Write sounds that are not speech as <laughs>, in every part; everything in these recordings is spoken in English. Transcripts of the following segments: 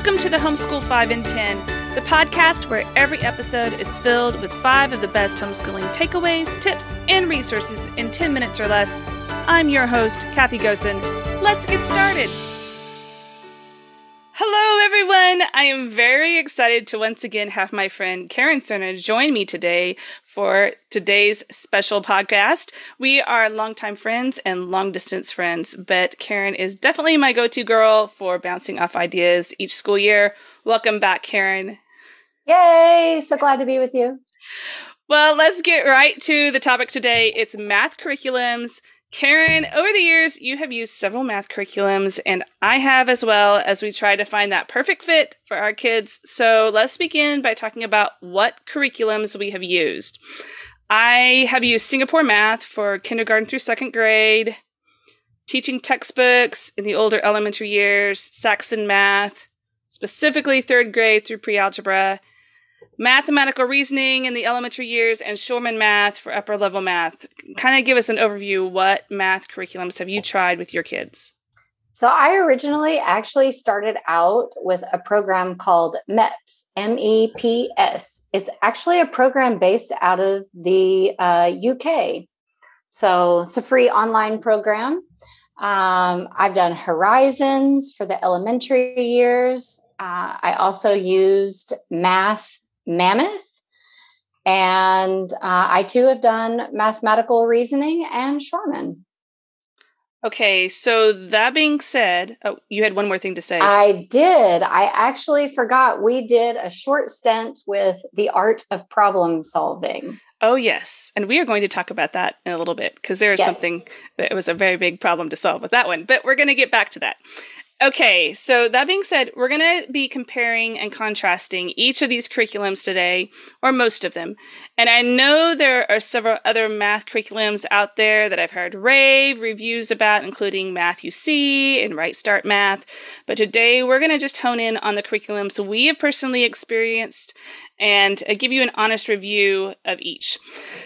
Welcome to the Homeschool 5 in 10, the podcast where every episode is filled with five of the best homeschooling takeaways, tips, and resources in 10 minutes or less. I'm your host, Kathy Gossen. Let's get started. Everyone. I am very excited to once again have my friend Karen Serna join me today for today's special podcast. We are longtime friends and long distance friends, but Karen is definitely my go to girl for bouncing off ideas each school year. Welcome back, Karen. Yay! So glad to be with you. Well, let's get right to the topic today. It's math curriculums, Karen, over the years, you have used several math curriculums, and I have as well as we try to find that perfect fit for our kids. So let's begin by talking about what curriculums we have used. I have used Singapore Math for kindergarten through second grade, teaching textbooks in the older elementary years, Saxon Math, specifically third grade through pre algebra, mathematical reasoning in the elementary years and Schormann math for upper level math. Kind of give us an overview. What math curriculums have you tried with your kids? So, I originally actually started out with a program called MEPS, M E P S. It's actually a program based out of the uh, UK. So, it's a free online program. Um, I've done Horizons for the elementary years. Uh, I also used Math Mammoth. And uh, I too have done mathematical reasoning and Schormann. Okay, so that being said, oh, you had one more thing to say. I did. I actually forgot we did a short stint with the art of problem solving. Oh, yes. And we are going to talk about that in a little bit because there is yes. something that was a very big problem to solve with that one. But we're going to get back to that. Okay, so that being said, we're going to be comparing and contrasting each of these curriculums today, or most of them. And I know there are several other math curriculums out there that I've heard rave reviews about, including Math-U-See and Right Start Math. But today we're going to just hone in on the curriculums we have personally experienced and uh, give you an honest review of each.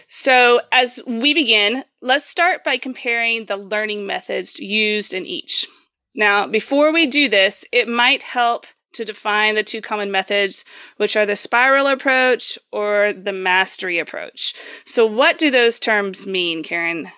So, as we begin, let's start by comparing the learning methods used in each. Now, before we do this, it might help to define the two common methods, which are the spiral approach or the mastery approach. So, what do those terms mean, Karen?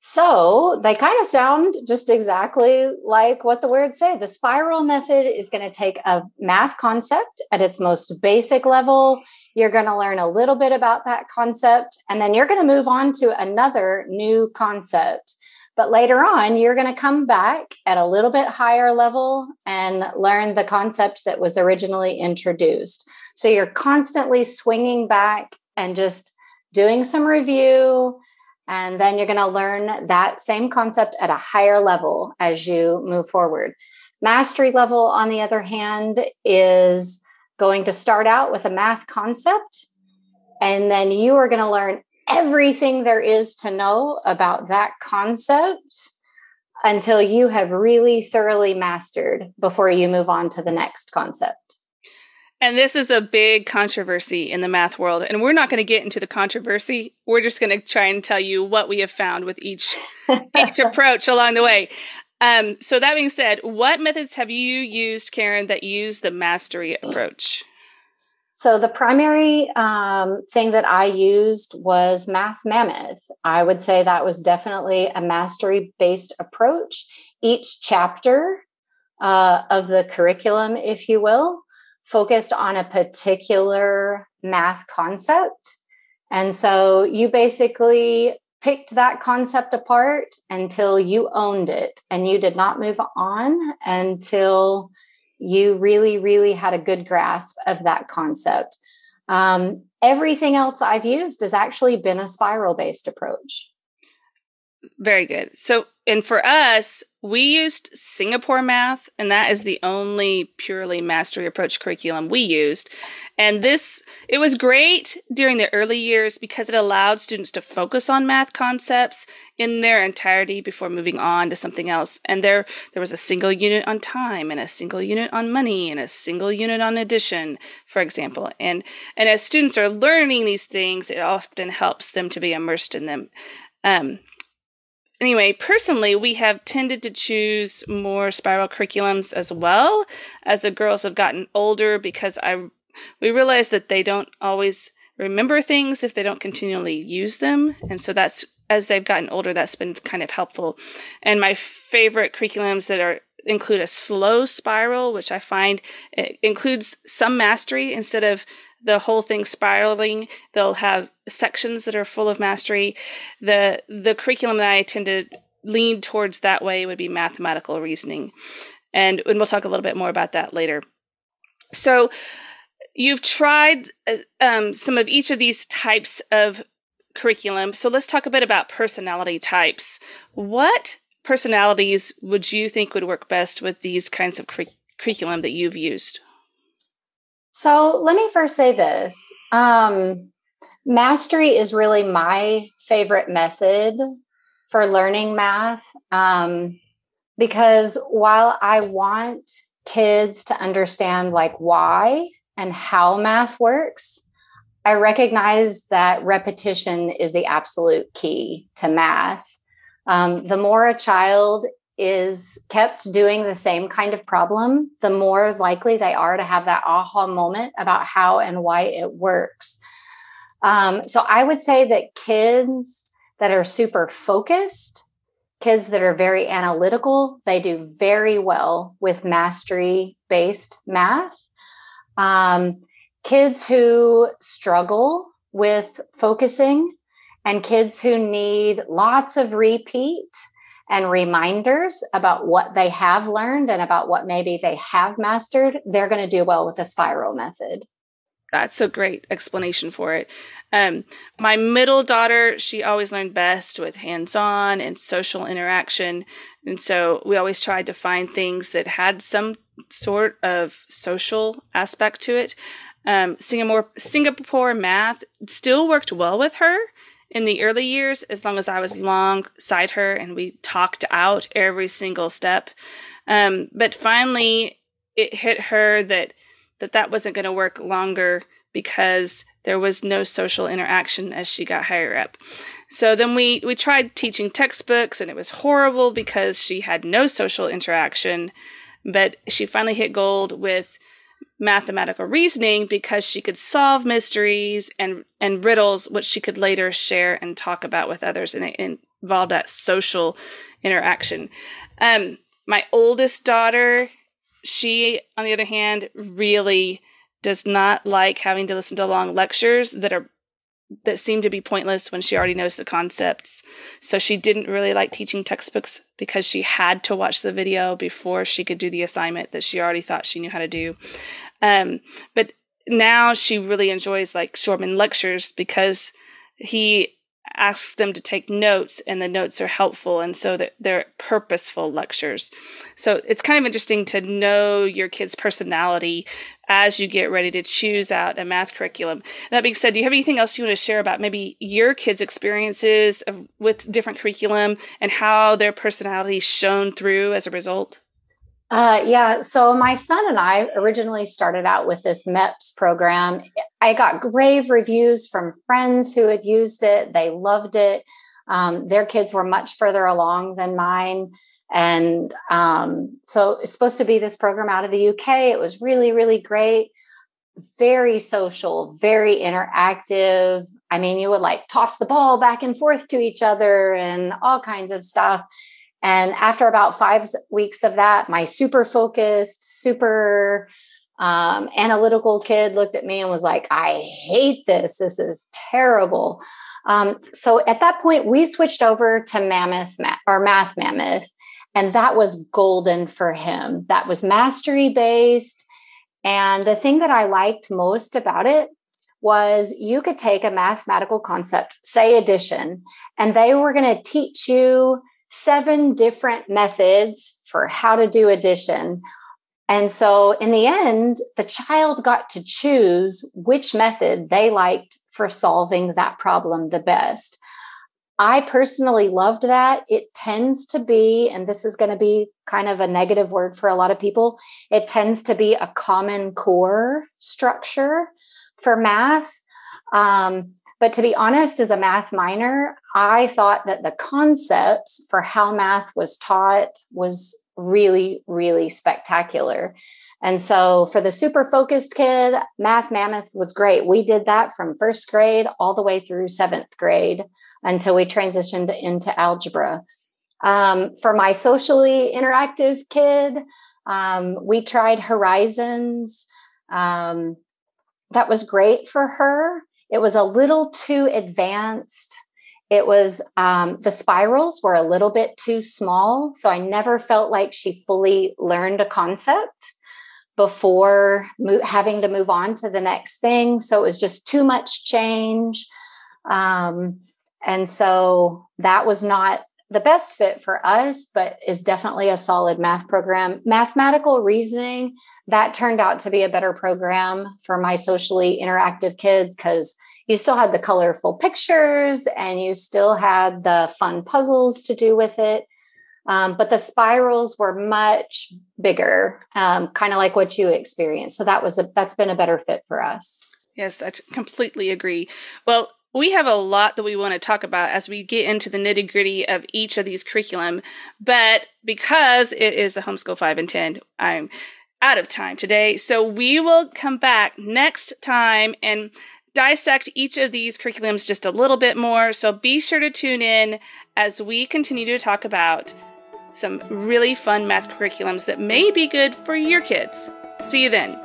So, they kind of sound just exactly like what the words say. The spiral method is going to take a math concept at its most basic level. You're going to learn a little bit about that concept, and then you're going to move on to another new concept. But later on, you're going to come back at a little bit higher level and learn the concept that was originally introduced. So you're constantly swinging back and just doing some review. And then you're going to learn that same concept at a higher level as you move forward. Mastery level, on the other hand, is going to start out with a math concept. And then you are going to learn everything there is to know about that concept until you have really thoroughly mastered before you move on to the next concept. And this is a big controversy in the math world. And we're not going to get into the controversy. We're just going to try and tell you what we have found with each <laughs> each approach along the way. Um, so that being said, what methods have you used, Karen, that use the mastery approach? So the primary um, thing that I used was Math Mammoth. I would say that was definitely a mastery based approach. Each chapter uh, of the curriculum, if you will, focused on a particular math concept. And so you basically picked that concept apart until you owned it and you did not move on until you really, really had a good grasp of that concept. Um, everything else I've used has actually been a spiral based approach. Very good. So, and for us, we used Singapore math, and that is the only purely mastery approach curriculum we used. And this, it was great during the early years because it allowed students to focus on math concepts in their entirety before moving on to something else. And there, there was a single unit on time and a single unit on money and a single unit on addition, for example. And, and as students are learning these things, it often helps them to be immersed in them. Um, anyway, personally, we have tended to choose more spiral curriculums as well as the girls have gotten older because I we realize that they don't always remember things if they don't continually use them, and so that's as they've gotten older, that's been kind of helpful. And my favorite curriculums that are include a slow spiral, which I find includes some mastery instead of the whole thing spiraling. They'll have sections that are full of mastery. The the curriculum that I tend to lean towards that way would be mathematical reasoning. And, and we'll talk a little bit more about that later. So you've tried uh, um, some of each of these types of curriculum. So let's talk a bit about personality types. What personalities would you think would work best with these kinds of cur- curriculum that you've used? So let me first say this. Um, mastery is really my favorite method for learning math um, because while I want kids to understand like why and how math works, I recognize that repetition is the absolute key to math. Um, the more a child is kept doing the same kind of problem, the more likely they are to have that aha moment about how and why it works. Um, so I would say that kids that are super focused, kids that are very analytical, they do very well with mastery based math. Um, kids who struggle with focusing and kids who need lots of repeat and reminders about what they have learned and about what maybe they have mastered, they're going to do well with the spiral method. That's a great explanation for it. Um, my middle daughter, she always learned best with hands on and social interaction. And so we always tried to find things that had some sort of social aspect to it. Um, Singapore, Singapore math still worked well with her in the early years, as long as I was alongside her and we talked out every single step. Um, but finally, it hit her that that that wasn't going to work longer because there was no social interaction as she got higher up. So then we we tried teaching textbooks and it was horrible because she had no social interaction, but she finally hit gold with mathematical reasoning because she could solve mysteries and and riddles which she could later share and talk about with others and it involved that social interaction. Um, my oldest daughter she on the other hand really does not like having to listen to long lectures that are that seemed to be pointless when she already knows the concepts. So she didn't really like teaching textbooks because she had to watch the video before she could do the assignment that she already thought she knew how to do. Um, but now she really enjoys like Schormann lectures because he asks them to take notes and the notes are helpful and so that they're purposeful lectures. So it's kind of interesting to know your kid's personality as you get ready to choose out a math curriculum. That being said do you have anything else you want to share about maybe your kids experiences of, with different curriculum and how their personality shone through as a result uh, yeah. So my son and I originally started out with this MEPS program. I got rave reviews from friends who had used it. They loved it. Um, their kids were much further along than mine. And um, so it's supposed to be this program out of the UK. It was really, really great. Very social, very interactive. I mean, you would like toss the ball back and forth to each other and all kinds of stuff. And after about five weeks of that, my super focused, super um, analytical kid looked at me and was like, I hate this. This is terrible. Um, so at that point, we switched over to Mammoth or Math Mammoth, and that was golden for him. That was mastery based. And the thing that I liked most about it was you could take a mathematical concept, say addition, and they were going to teach you seven different methods for how to do addition. And so in the end, the child got to choose which method they liked for solving that problem the best. I personally loved that. It tends to be, and this is going to be kind of a negative word for a lot of people, it tends to be a common core structure for math. Um, But to be honest, as a math minor, I thought that the concepts for how math was taught was really, really spectacular. And so for the super focused kid, Math Mammoth was great. We did that from first grade all the way through seventh grade until we transitioned into algebra. Um, for my socially interactive kid, um, we tried Horizons. Um, that was great for her. It was a little too advanced. It was um, the spirals were a little bit too small. So I never felt like she fully learned a concept before mo- having to move on to the next thing. So it was just too much change. Um, and so that was not the best fit for us, but is definitely a solid math program. Mathematical reasoning, that turned out to be a better program for my socially interactive kids because you still had the colorful pictures and you still had the fun puzzles to do with it. Um, but the spirals were much bigger, um, kind of like what you experienced. So that was a that's been a better fit for us. Yes, I completely agree. Well, we have a lot that we want to talk about as we get into the nitty gritty of each of these curriculum. But because it is the homeschool 5 in 10, I'm out of time today. So we will come back next time and dissect each of these curriculums just a little bit more. So be sure to tune in as we continue to talk about some really fun math curriculums that may be good for your kids. See you then.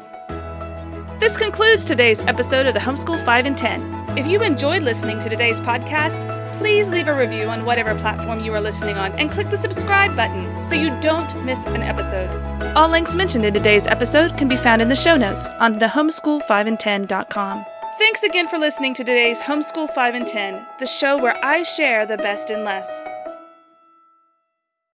This concludes today's episode of the Homeschool 5 in 10. If you enjoyed listening to today's podcast, please leave a review on whatever platform you are listening on and click the subscribe button so you don't miss an episode. All links mentioned in today's episode can be found in the show notes on the homeschool5in10.com. Thanks again for listening to today's Homeschool 5 in 10, the show where I share the best and less.